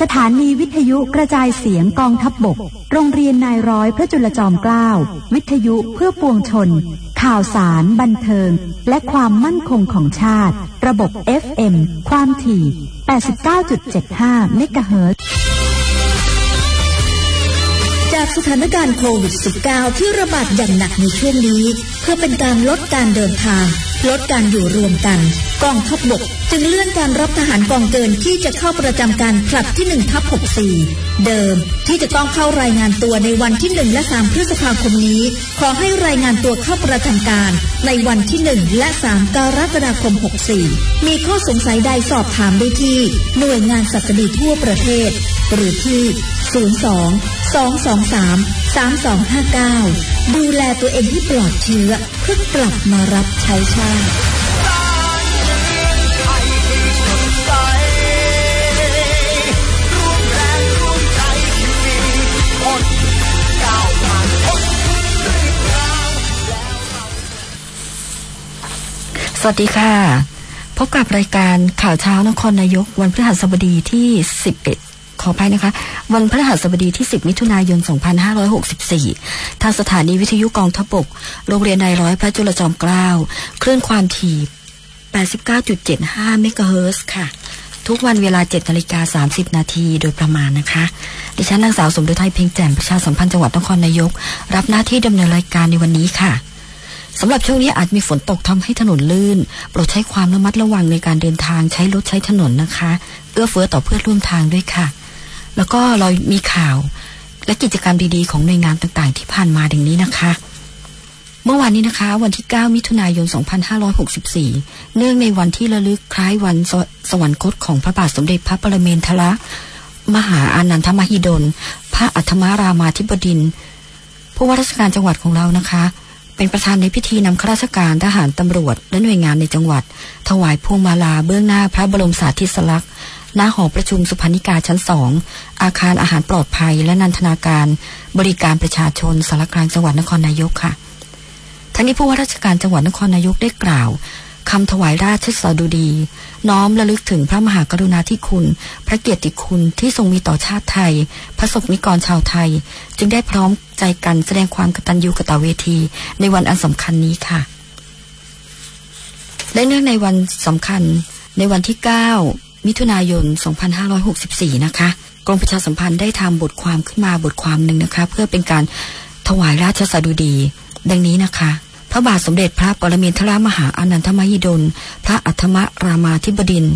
สถานีวิทยุกระจายเสียงกองทัพบบก โรงเรียนนายร้อยพระจุลจอมเกล้า วิทยุเพื่อปวงชน ข่าวสาร บันเทิง และความมั่นคงของชาติ ระบบ FM ความถี่ 89.75 เมกะเฮิรตซ์ จากสถานการณ์โควิด -19 ที่ระบาดอย่างหนักในช่วงนี้ เพื่อเป็นการลดการเดินทาง ลดการอยู่รวมกัน กองทัพบบก จึงเลื่อนการรับทหารกองเกินที่จะเข้าประจำการผลัดที่1ทับ64 เดิมที่จะต้องเข้ารายงานตัวในวันที่ 1 และ 3 พฤษภาคมนี้ ขอให้รายงานตัวเข้าประจำการ ในวันที่ 1 และ 3 กรกฎาคม 64 มีข้อสงสัยใดสอบถามได้ที่ หน่วยงานสัตดีทั่วประเทศ หรือที่ 02 223 3259 ดูแลตัวเองให้ปลอดเชื้อเพื่อกลับมารับใช้ชาติสวัสดีค่ะ พบกับรายการข่าวเช้านครนายกวันพฤหัสบดีที่ 11 ขออภัยนะคะ วันพฤหัสบดีที่ 10 มิถุนายน 2564 ทางสถานีวิทยุกองทบก โรงเรียนนายร้อยพระจุลจอมเกล้าคลื่นความถี่ 89.75 เมกะเฮิร์ค่ะ ทุกวันเวลา7นาฬิกา30 นาทีโดยประมาณนะคะ ดิฉันนางสาวสมฤทัยเพ็งแจ่มประชาสัมพันธ์จังหวัดนครนายก รับหน้าที่ดำเนินรายการในวันนี้ค่ะสำหรับช่วงนี้อาจมีฝนตกทำให้ถนนลื่น โปรดใช้ความระมัดระวังในการเดินทางใช้รถใช้ถนนนะคะ เอื้อเฟื้อต่อเพื่อนร่วมทางด้วยค่ะ แล้วก็เรามีข่าว และกิจกรรมดีๆ ของหน่วยงานต่างๆ ที่ผ่านมาดังนี้นะคะ เมื่อวานนี้นะคะ วันที่ 9 มิถุนายน 2564 เนื่องในวันที่ระลึกคล้ายวันสวสวรรคตของพระบาทสมเด็จพระปรเมนทรมหาอานันทมหิดล พระอัฏฐมารามาธิบดิน ผู้ว่าราชการจังหวัดของเรานะคะ เป็นประธานในพิธีนำข้าราชการทหารตำรวจ และหน่วยงานในจังหวัด ถวายพวงมาลาเบื้องหน้าพระบรมสาธิสลักษณ์ หน้าหอประชุมสุพรรณิกาชั้นสองอาคารอาหารปลอดภัยและนันทนาการ บริการประชาชนสารกลางจังหวัดนครนายกค่ะ ทั้งนี้ผู้ว่าราชการจังหวัดนครนายกได้กล่าวคำถวายราชสดุดี น้อมระลึกถึงพระมหากรุณาธิคุณ พระเกียรติคุณที่ทรงมีต่อชาติไทย พระสกนิกรชาวไทย จึงได้พร้อมใจกันแสดงความกตัญญูกตเวที ในวันอันสำคัญนี้ค่ะและเนื่องในวันสำคัญในวันที่ 9 มิถุนายน 2564 นะคะ กรมประชาสัมพันธ์ได้ทำบทความขึ้นมาบทความหนึ่งนะคะ เพื่อเป็นการถวายราชสดุดี ดังนี้นะคะ พระบาทสมเด็จพระปรมินทรมหาอนันทมหิดล พระอัฏฐมรามาธิบดินทร์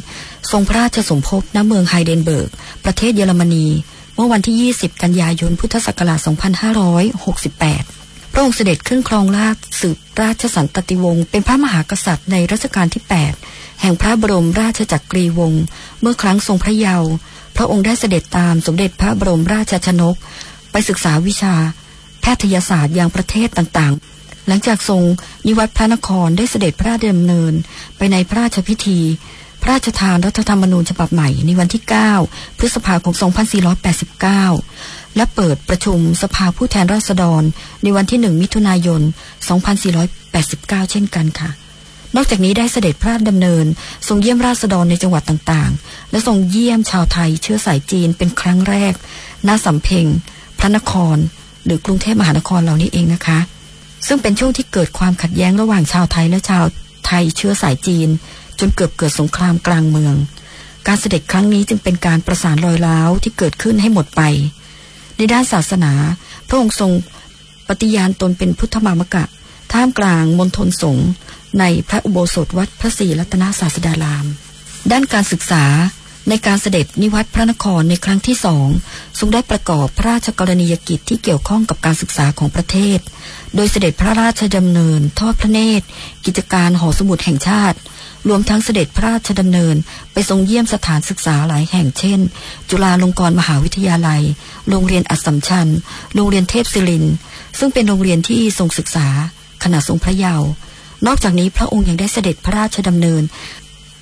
ทรงพระราชสมภพณเมืองไฮเดนเบิร์ก ประเทศเยอรมนี เมื่อวันที่ 20 กันยายน พุทธศักราช 2568 ระองค์เสด็จขึ้นครองราชสืบราชสันตติวงศ์เป็นพระมหากษัตริย์ในรัชกาลที่ 8 แห่งพระบรมราชจักรีวงศ์เมื่อครั้งทรงพระเยาว์พระองค์ได้เสด็จตามสมเด็จพระบรมราชชนก ไปศึกษาวิชา แพทยศาสตร์อย่างประเทศต่างๆ หลังจากทรงนิวัตพระนครได้เสด็จพระดำเนิน ไปในพระราชพิธี พระราชทานรัฐธรรมนูญฉบับใหม่ในวันที่ 9 พฤษภาคม 2489 และเปิดประชุมสภาผู้แทนราษฎร ในวันที่ 1 มิถุนายน 2489 เช่นกันค่ะ นอกจากนี้ได้เสด็จพระราชดำเนิน ทรงเยี่ยมราษฎรในจังหวัดต่างๆ และทรงเยี่ยมชาวไทยเชื้อสายจีนเป็นครั้งแรก ณ สำเพ็ง พระนคร หรือกรุงเทพมหานครเหล่านี้เองนะคะ ซึ่งเป็นช่วงที่เกิดความขัดแย้งระหว่างชาวไทยและชาวไทยเชื้อสายจีน จนเกือบเกิดสงครามกลางเมือง การเสด็จครั้งนี้จึงเป็นการประสานรอยร้าวที่เกิดขึ้นให้หมดไป ในด้านศาสนา พระองค์ทรงปฏิญาณตนเป็นพุทธมามกะ ท่ามกลางมณฑลสงฆ์ในพระอุโบสถวัดพระศรีรัตนศาสดาราม ด้านการศึกษา ในการเสด็จนิวัตพระนครในครั้งที่สองทรงได้ประกอบพระราชกรณียกิจที่เกี่ยวข้องกับการศึกษาของประเทศ โดยเสด็จพระราชดำเนิน ทอดพระเนตร กิจการหอสมุดแห่งชาติ รวมทั้งเสด็จพระราชดำเนิน ไปทรงเยี่ยมสถานศึกษาหลายแห่งเช่น จุฬาลงกรณ์มหาวิทยาลัย โรงเรียนอัสสัมชัญ โรงเรียนเทพศิริน ซึ่งเป็นโรงเรียนที่ทรงศึกษาขณะทรงพระเยาว์นอกจากนี้พระองค์ยังได้เสด็จพระราชดำเนิน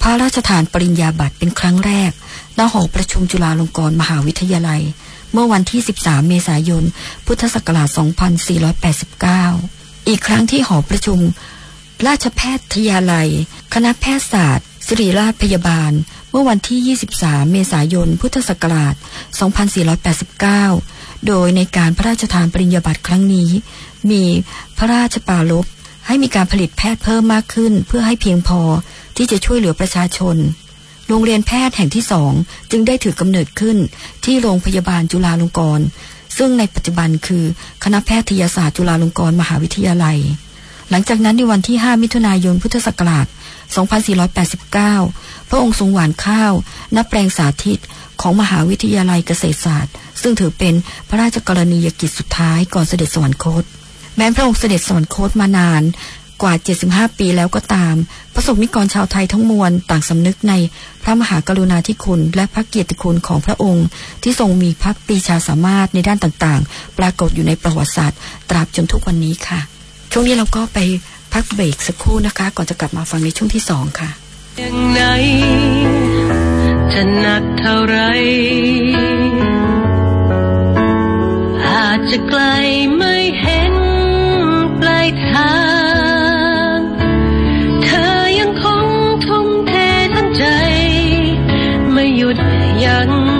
พระราชทานปริญญาบัตรเป็นครั้งแรกณหอประชุมจุฬาลงกรณ์มหาวิทยาลัย เมื่อวันที่ 13 เมษายน พุทธศักราช 2489 อีกครั้งที่หอประชุม ราชแพทยาลัย คณะแพทยศาสตร์สิริราชพยาบาล เมื่อวันที่ 23 เมษายน พุทธศักราช 2489 โดยในการพระราชทานปริญญาบัตรครั้งนี้ มีพระราชปาลบให้มีการผลิตแพทย์เพิ่มมากขึ้นเพื่อให้เพียงพอ ที่จะช่วยเหลือประชาชน โรงเรียนแพทย์แห่งที่สองจึงได้ถือกำเนิดขึ้นที่โรงพยาบาลจุฬาลงกรณ์ซึ่งในปัจจุบันคือคณะแพทยศาสตร์จุฬาลงกรณ์มหาวิทยาลัย หลังจากนั้นในวันที่ 5 มิถุนายนพุทธศักราช 2489 พระองค์ทรงหวานข้าวณแปลงสาธิตของมหาวิทยาลัยเกษตรศาสตร์ ซึ่งถือเป็นพระราชกรณียกิจสุดท้ายก่อนเสด็จสวรรคต แม้พระองค์เสด็จสวรรคตมานาน กว่า 75 ปีแล้วก็ตาม ประสบนิกรชาวไทยทั้งมวลต่างสำนึกในพระมหากรุณาธิคุณ และพระเกียรติคุณของพระองค์ ที่ทรงมีพระปีชาสามารถในด้านต่างๆ ปรากฏอยู่ในประวัติศาสตร์ ตราบจนทุกวันนี้ค่ะ ช่วงนี้เราก็ไปพักเบรกสักครู่นะคะ ก่อนจะกลับมาฟังในช่วงที่สองค่ะยังไงจะหนักเท่าไร อาจจะไกลไม่เห็นปลายทาง 人。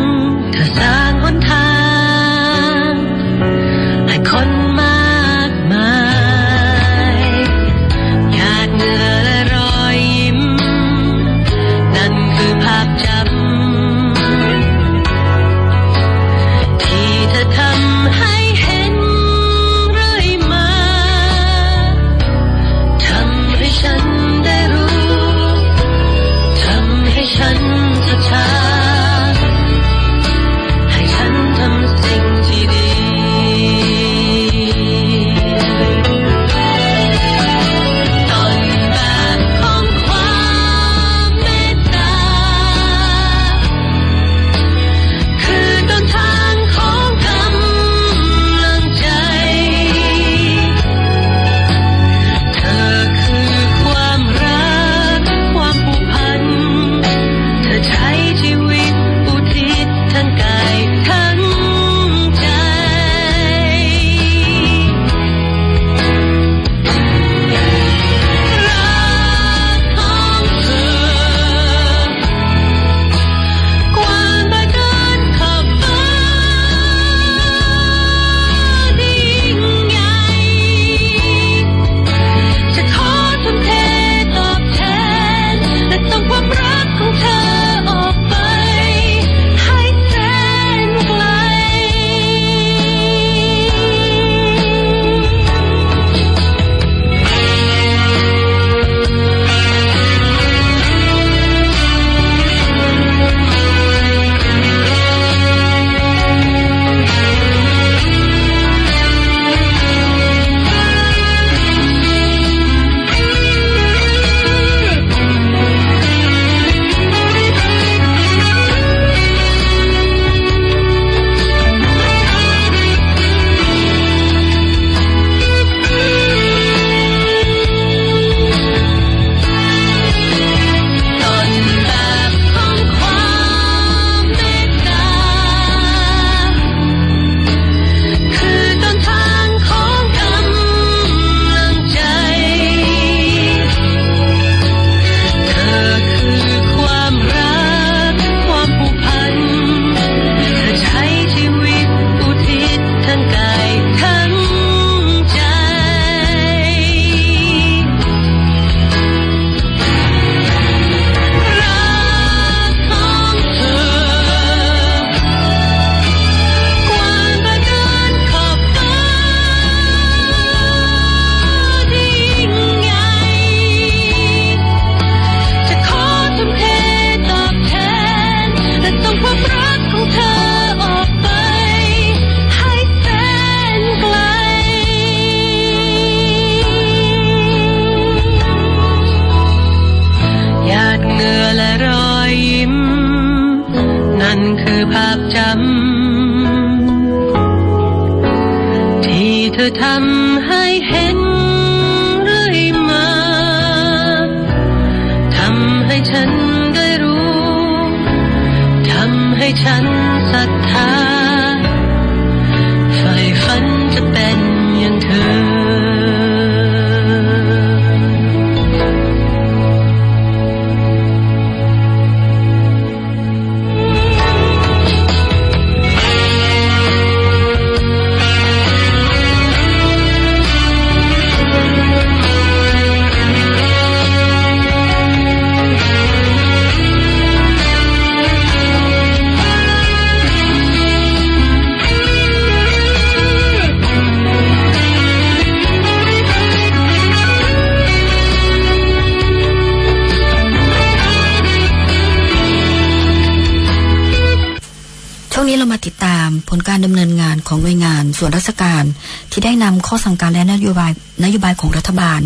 ราชการ ที่ได้นำข้อสั่งการและนโยบายนโยบายของรัฐบาล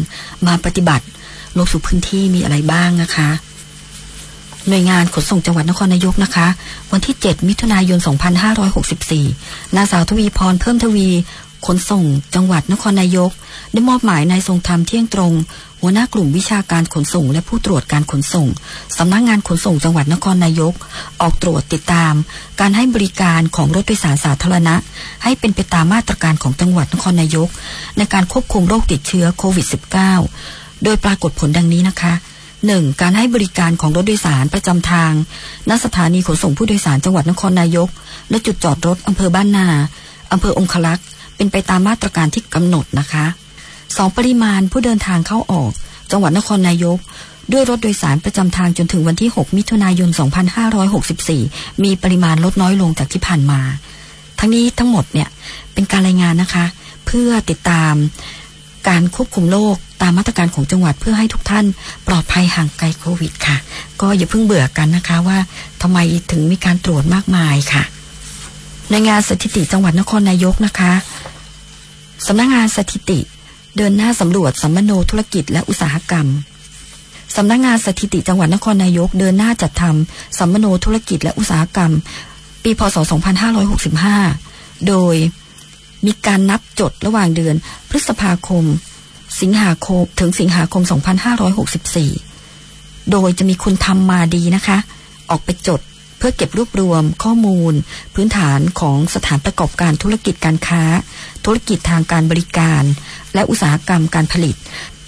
มาปฏิบัติลงสู่พื้นที่มีอะไรบ้างนะคะ หน่วยงานขนส่งจังหวัดนครนายกนะคะ วันที่ 7 มิถุนายน 2564 นางสาวทวีพรเพิ่มทวี ขนส่ง จังหวัดนครนายก ได้มอบหมายนายทรงธรรมเที่ยงตรง หัวหน้ากลุ่มวิชาการขนส่ง และผู้ตรวจการขนส่งสำนักงงานขนส่งจังหวัดนครนายก ออกตรวจติดตาม การให้บริการของรถโดยสารสาธารณะ ให้เป็นไปตามมาตรการของจังหวัดนครนายก ในการควบคุมโรคติดเชื้อโควิด -19 โดยปรากฏผลดังนี้นะคะ 1. การให้บริการของรถโดยสารประจำทาง ณ สถานีขนส่งผู้โดยสารจังหวัดนครนายก และจุดจอดรถอำเภอบ้านนาอำเภอองคลักษ์ เป็นไปตามมาตรการที่กำหนดนะคะ 2. ปริมาณผู้เดินทางเข้าออก จังหวัดนครนายก ด้วยรถโดยสารประจำทางจนถึงวันที่ 6 มิถุนายน 2564 มีปริมาณลดน้อยลงจากที่ผ่านมา ทั้งนี้ทั้งหมดเนี่ยเป็นการรายงานนะคะ เพื่อติดตามการควบคุมโรคตามมาตรการของจังหวัดเพื่อให้ทุกท่านปลอดภัยห่างไกลโควิดค่ะ ก็อย่าเพิ่งเบื่อกันนะคะว่าทำไมถึงมีการตรวจมากมายค่ะในงานสถิติจังหวัดนครนายกนะคะ สำนักงงานสถิติ เดินหน้าสำรวจสัมมโนธุรกิจและอุตสาหกรรมสำนักงงานสถิติจังหวัดนครนายกเดินหน้าจัดทำสัมมโนธุรกิจและอุตสาหกรรม ปีพศ 2565 โดยมีการนับจดระหว่างเดือนพฤษภาคม สิงหาคมถึงสิงหาคม 2564 โดยจะมีคุณทำมาดีนะคะ ออกไปจด เพื่อเก็บรวบรวมข้อมูล พื้นฐานของสถานประกอบการธุรกิจการค้า ธุรกิจทางการบริการ และอุตสาหกรรมการผลิต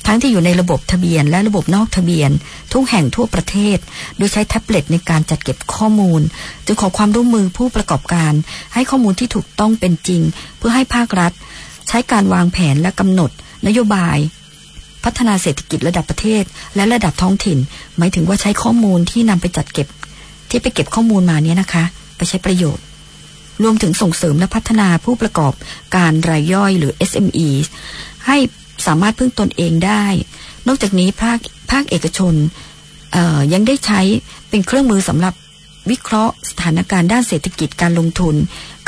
ทั้งที่อยู่ในระบบทะเบียนและระบบนอกทะเบียน ทุกแห่งทั่วประเทศ โดยใช้แท็บเล็ตในการจัดเก็บข้อมูล จึงขอความร่วมมือผู้ประกอบการ ให้ข้อมูลที่ถูกต้องเป็นจริง เพื่อให้ภาครัฐ ใช้การวางแผนและกำหนด นโยบายพัฒนาเศรษฐกิจระดับประเทศและระดับท้องถิ่น หมายถึงว่าใช้ข้อมูลที่นำไปจัดเก็บ ที่ไปเก็บข้อมูลมาเนี้ยนะคะ ไปใช้ประโยชน์ รวมถึงส่งเสริมและพัฒนาผู้ประกอบการรายย่อยหรือ SME ให้สามารถพึ่งตนเองได้ นอกจากนี้ภาคภาคเอกชนยังได้ใช้เป็นเครื่องมือสำหรับวิเคราะห์สถานการณ์ด้านเศรษฐกิจการลงทุน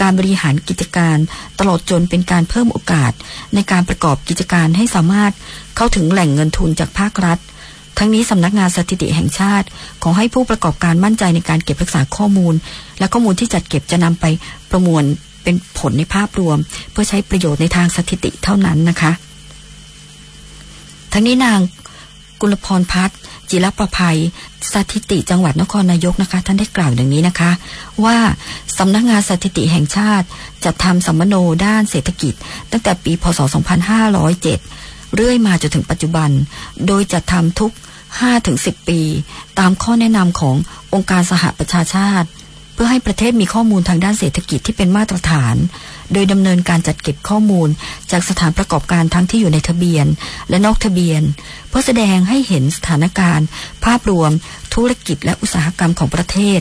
การบริหารกิจการ ตลอดจนเป็นการเพิ่มโอกาส ในการประกอบกิจการให้สามารถเข้าถึงแหล่งเงินทุนจากภาครัฐ ทั้งนี้สำนักงานสถิติแห่งชาติ ขอให้ผู้ประกอบการมั่นใจในการเก็บรักษาข้อมูล และข้อมูลที่จัดเก็บจะนำไปประมวลเป็นผลในภาพรวม เพื่อใช้ประโยชน์ในทางสถิติเท่านั้นนะคะ ทั้งนี้นางกุลพรพัฒน์จิรประภัยสถิติจังหวัดนครนายกนะคะ ท่านได้กล่าวอย่างนี้นะคะ ว่าสำนักงานสถิติแห่งชาติจะทำสัมมโนด้านเศรษฐกิจ ตั้งแต่ปีพศ 2507 เรื่อยมาจนถึงปัจจุบัน โดยจะทำทุก 5-10 ปี ตามข้อแนะนำขององค์การสหประชาชาติ เพื่อให้ประเทศมีข้อมูลทางด้านเศรษฐกิจที่เป็นมาตรฐาน โดยดำเนินการจัดเก็บข้อมูล จากสถานประกอบการทั้งที่อยู่ในทะเบียน และนอกทะเบียน เพื่อแสดงให้เห็นสถานการณ์ ภาพรวม ธุรกิจและอุตสาหกรรมของประเทศ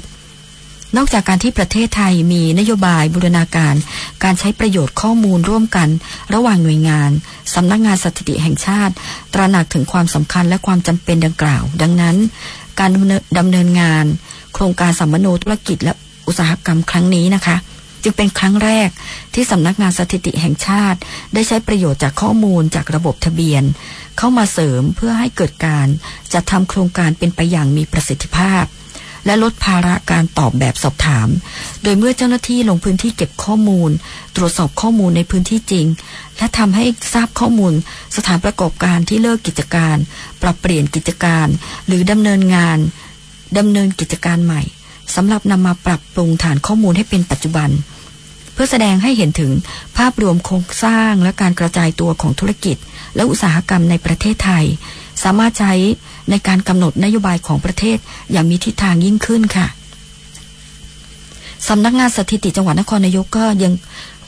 นอกจากการที่ประเทศไทยมีนโยบายบูรณาการ การใช้ประโยชน์ข้อมูลร่วมกัน ระหว่างหน่วยงานสำนักงงานสถิติแห่งชาติ ตระหนักถึงความสำคัญและความจำเป็นดังกล่าว ดังนั้น การดำเนินงาน โครงการสัมมโนธุรกิจและอุตสาหกรรมครั้งนี้นะคะ จึงเป็นครั้งแรกที่สำนักงานสถิติแห่งชาติ ได้ใช้ประโยชน์จากข้อมูลจากระบบทะเบียน เข้ามาเสริมเพื่อให้เกิดการจัดทำโครงการเป็นไปอย่างมีประสิทธิภาพ และลดภาระการตอบแบบสอบถาม โดยเมื่อเจ้าหน้าที่ลงพื้นที่เก็บข้อมูล ตรวจสอบข้อมูลในพื้นที่จริง และทำให้ทราบข้อมูล สถานประกอบการที่เลิกกิจการ ปรับเปลี่ยนกิจการ หรือดำเนินงานดำเนินกิจการใหม่สำหรับนำมาปรับปรุงฐานข้อมูลให้เป็นปัจจุบัน เพื่อแสดงให้เห็นถึงภาพรวมโครงสร้างและการกระจายตัวของธุรกิจ และอุตสาหกรรมในประเทศไทย สามารถใช้ในการกำหนดนโยบายของประเทศอย่างมีทิศทางยิ่งขึ้นค่ะสำนักงานสถิติจังหวัดนครนายกก็ยัง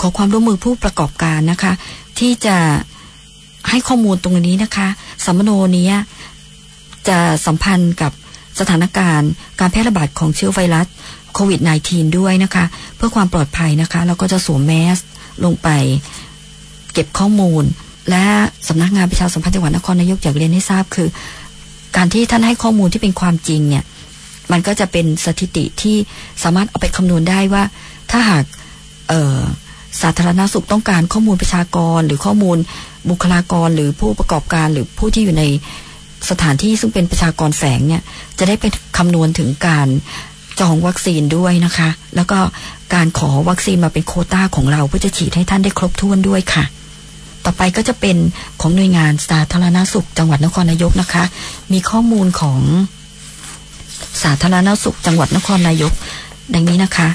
ขอความร่วมมือผู้ประกอบการนะคะ ที่จะให้ข้อมูลตรงนี้นะคะสัมมโนนี้จะสัมพันธ์กับสถานการณ์ การแพร่ระบาดของเชื้อไวรัสโควิด -19 ด้วยนะคะ เพื่อความปลอดภัยนะคะเราก็จะสวมแมสลงไป เก็บข้อมูล และสำนักงานประชาสัมพันธ์จังหวัดนครนายกอยากเรียนให้ทราบคือ การที่ท่านให้ข้อมูลที่เป็นความจริงเนี่ย มันก็จะเป็นสถิติที่สามารถเอาไปคำนวณได้ว่า ถ้าหากสาธารณสุขต้องการข้อมูลประชากร หรือข้อมูลบุคลากรหรือผู้ประกอบการหรือผู้ที่อยู่ในสถานที่ซึ่งเป็นประชากรแฝงเนี่ย จะได้ไปคำนวณถึงการจองวัคซีนด้วยนะคะ แล้วก็การขอวัคซีนมาเป็นโคต้าของเราเพื่อจะฉีดให้ท่านได้ครบถ้วนด้วยค่ะ ต่อไปก็จะเป็นของหน่วยงานสาธารณสุข จังหวัดนครนายกนะคะ มีข้อมูลของสาธารณสุข จังหวัดนครนายก ดังนี้นะคะ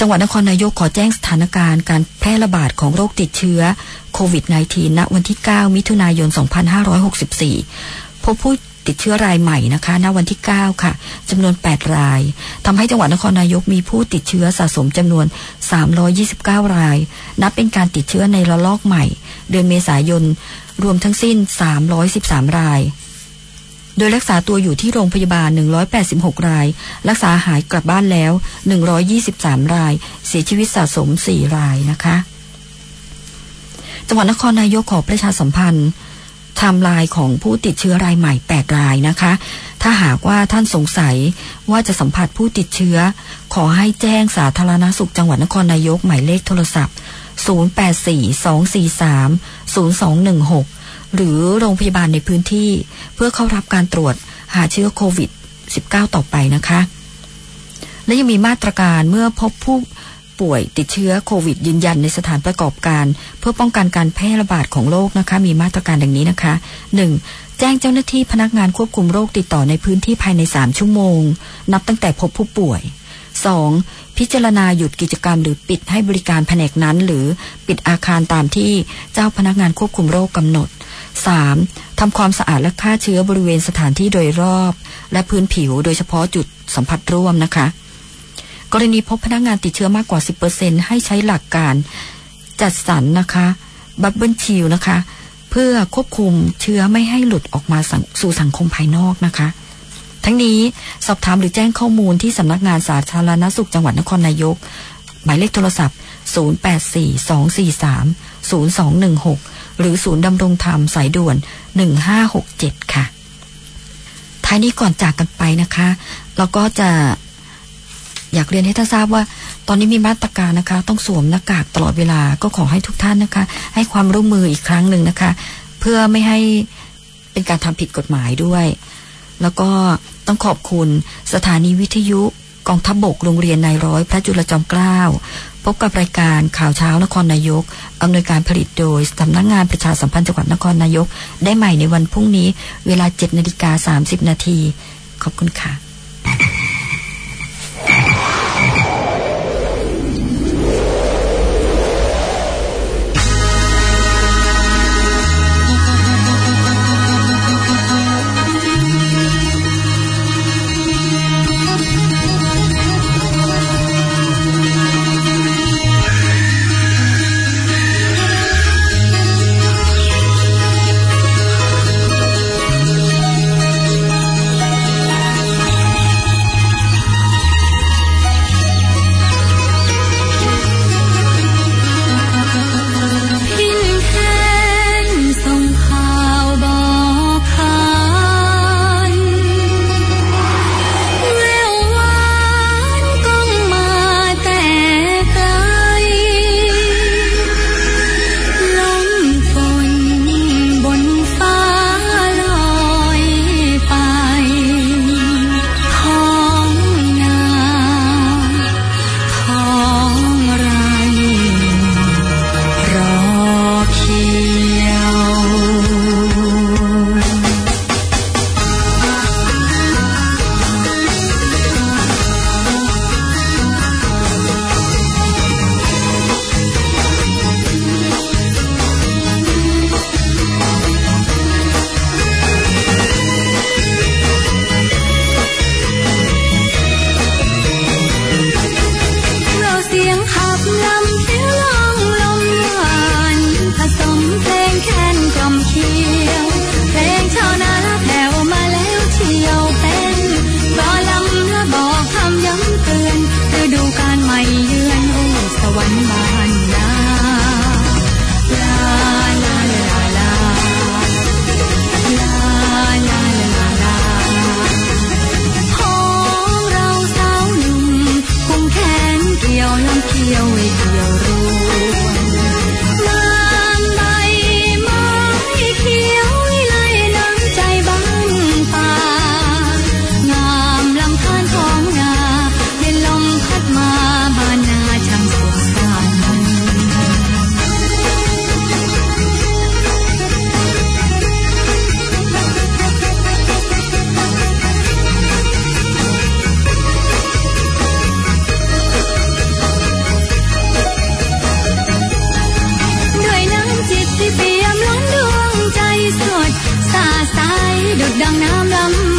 จังหวัดนครนายกขอแจ้งสถานการณ์การแพร่ระบาดของโรคติดเชื้อโควิด -19 ณวันที่ 9 มิถุนายน 2564 พบผู้ ติดเชื้อรายใหม่นะคะ ณ วันที่ 9 ค่ะ จำนวน 8 ราย ทำให้จังหวัดนครนายกมีผู้ติดเชื้อสะสมจำนวน 329 ราย นับเป็นการติดเชื้อในระลอกใหม่ เดือนเมษายน รวมทั้งสิ้น 313 ราย โดยรักษาตัวอยู่ที่โรงพยาบาล 186 ราย รักษาหายกลับบ้านแล้ว 123 ราย เสียชีวิตสะสม 4 รายนะคะ จังหวัดนครนายกขอประชาสัมพันธ์ ไทม์ไลน์ของผู้ติดเชื้อรายใหม่ 8 รายนะคะ ถ้าหากว่าท่านสงสัยว่าจะสัมผัสผู้ติดเชื้อ ขอให้แจ้งสาธารณสุขจังหวัดนครนายกหมายเลขโทรศัพท์ 0842430216 หรือโรงพยาบาลในพื้นที่ เพื่อเข้ารับการตรวจหาเชื้อโควิด -19 ต่อไปนะคะ และยังมีมาตรการเมื่อพบผู้ ป่วยติดเชื้อโควิดยืนยันในสถานประกอบการ เพื่อป้องกันการแพร่ระบาดของโรคนะคะ มีมาตรการดังนี้นะคะ 1. แจ้งเจ้าหน้าที่พนักงานควบคุมโรคติดต่อในพื้นที่ภายใน 3 ชั่วโมง นับตั้งแต่พบผู้ป่วย 2. พิจารณาหยุดกิจกรรมหรือปิดให้บริการแผนกนั้น หรือปิดอาคารตามที่เจ้าพนักงานควบคุมโรคกำหนด 3. ทำความสะอาดและฆ่าเชื้อบริเวณสถานที่โดยรอบ และพื้นผิวโดยเฉพาะจุดสัมผัสร่วมนะคะ กรณีพบพนักงานติดเชื้อมากกว่า 10%ให้ใช้หลักการจัดสรรนะคะบับเบิลชิลนะคะ เพื่อควบคุมเชื้อไม่ให้หลุดออกมาสู่สังคมภายนอกนะคะ ทั้งนี้สอบถามหรือแจ้งข้อมูลที่สำนักงานสาธารณสุขจังหวัดนครนายก หมายเลขโทรศัพท์ 0842430216 หรือศูนย์ดำรงธรรมสายด่วน 1567 ค่ะ ท้ายนี้ก่อนจากกันไปนะคะ เราก็จะ อยากเรียนให้ท่านทราบว่า ตอนนี้มีมาตรการนะคะ ต้องสวมหน้ากากตลอดเวลาก็ขอให้ทุกท่านนะคะ ให้ความร่วมมืออีกครั้งหนึ่งนะคะ เพื่อไม่ให้เป็นการทำผิดกฎหมายด้วย แล้วก็ต้องขอบคุณสถานีวิทยุกองทัพบบกโรงเรียนนายร้อย พระจุลจอมเกล้าพบกับรายการข่าวเช้านครนายกอำนวยการผลิตโดยสำนักงงานประชาสัมพันธ์จังหวัดนครนายก ได้ใหม่ในวันพรุ่งนี้ เวลา7นาฬิกา30นาทีขอบคุณค่ะ được đằng nam lắm.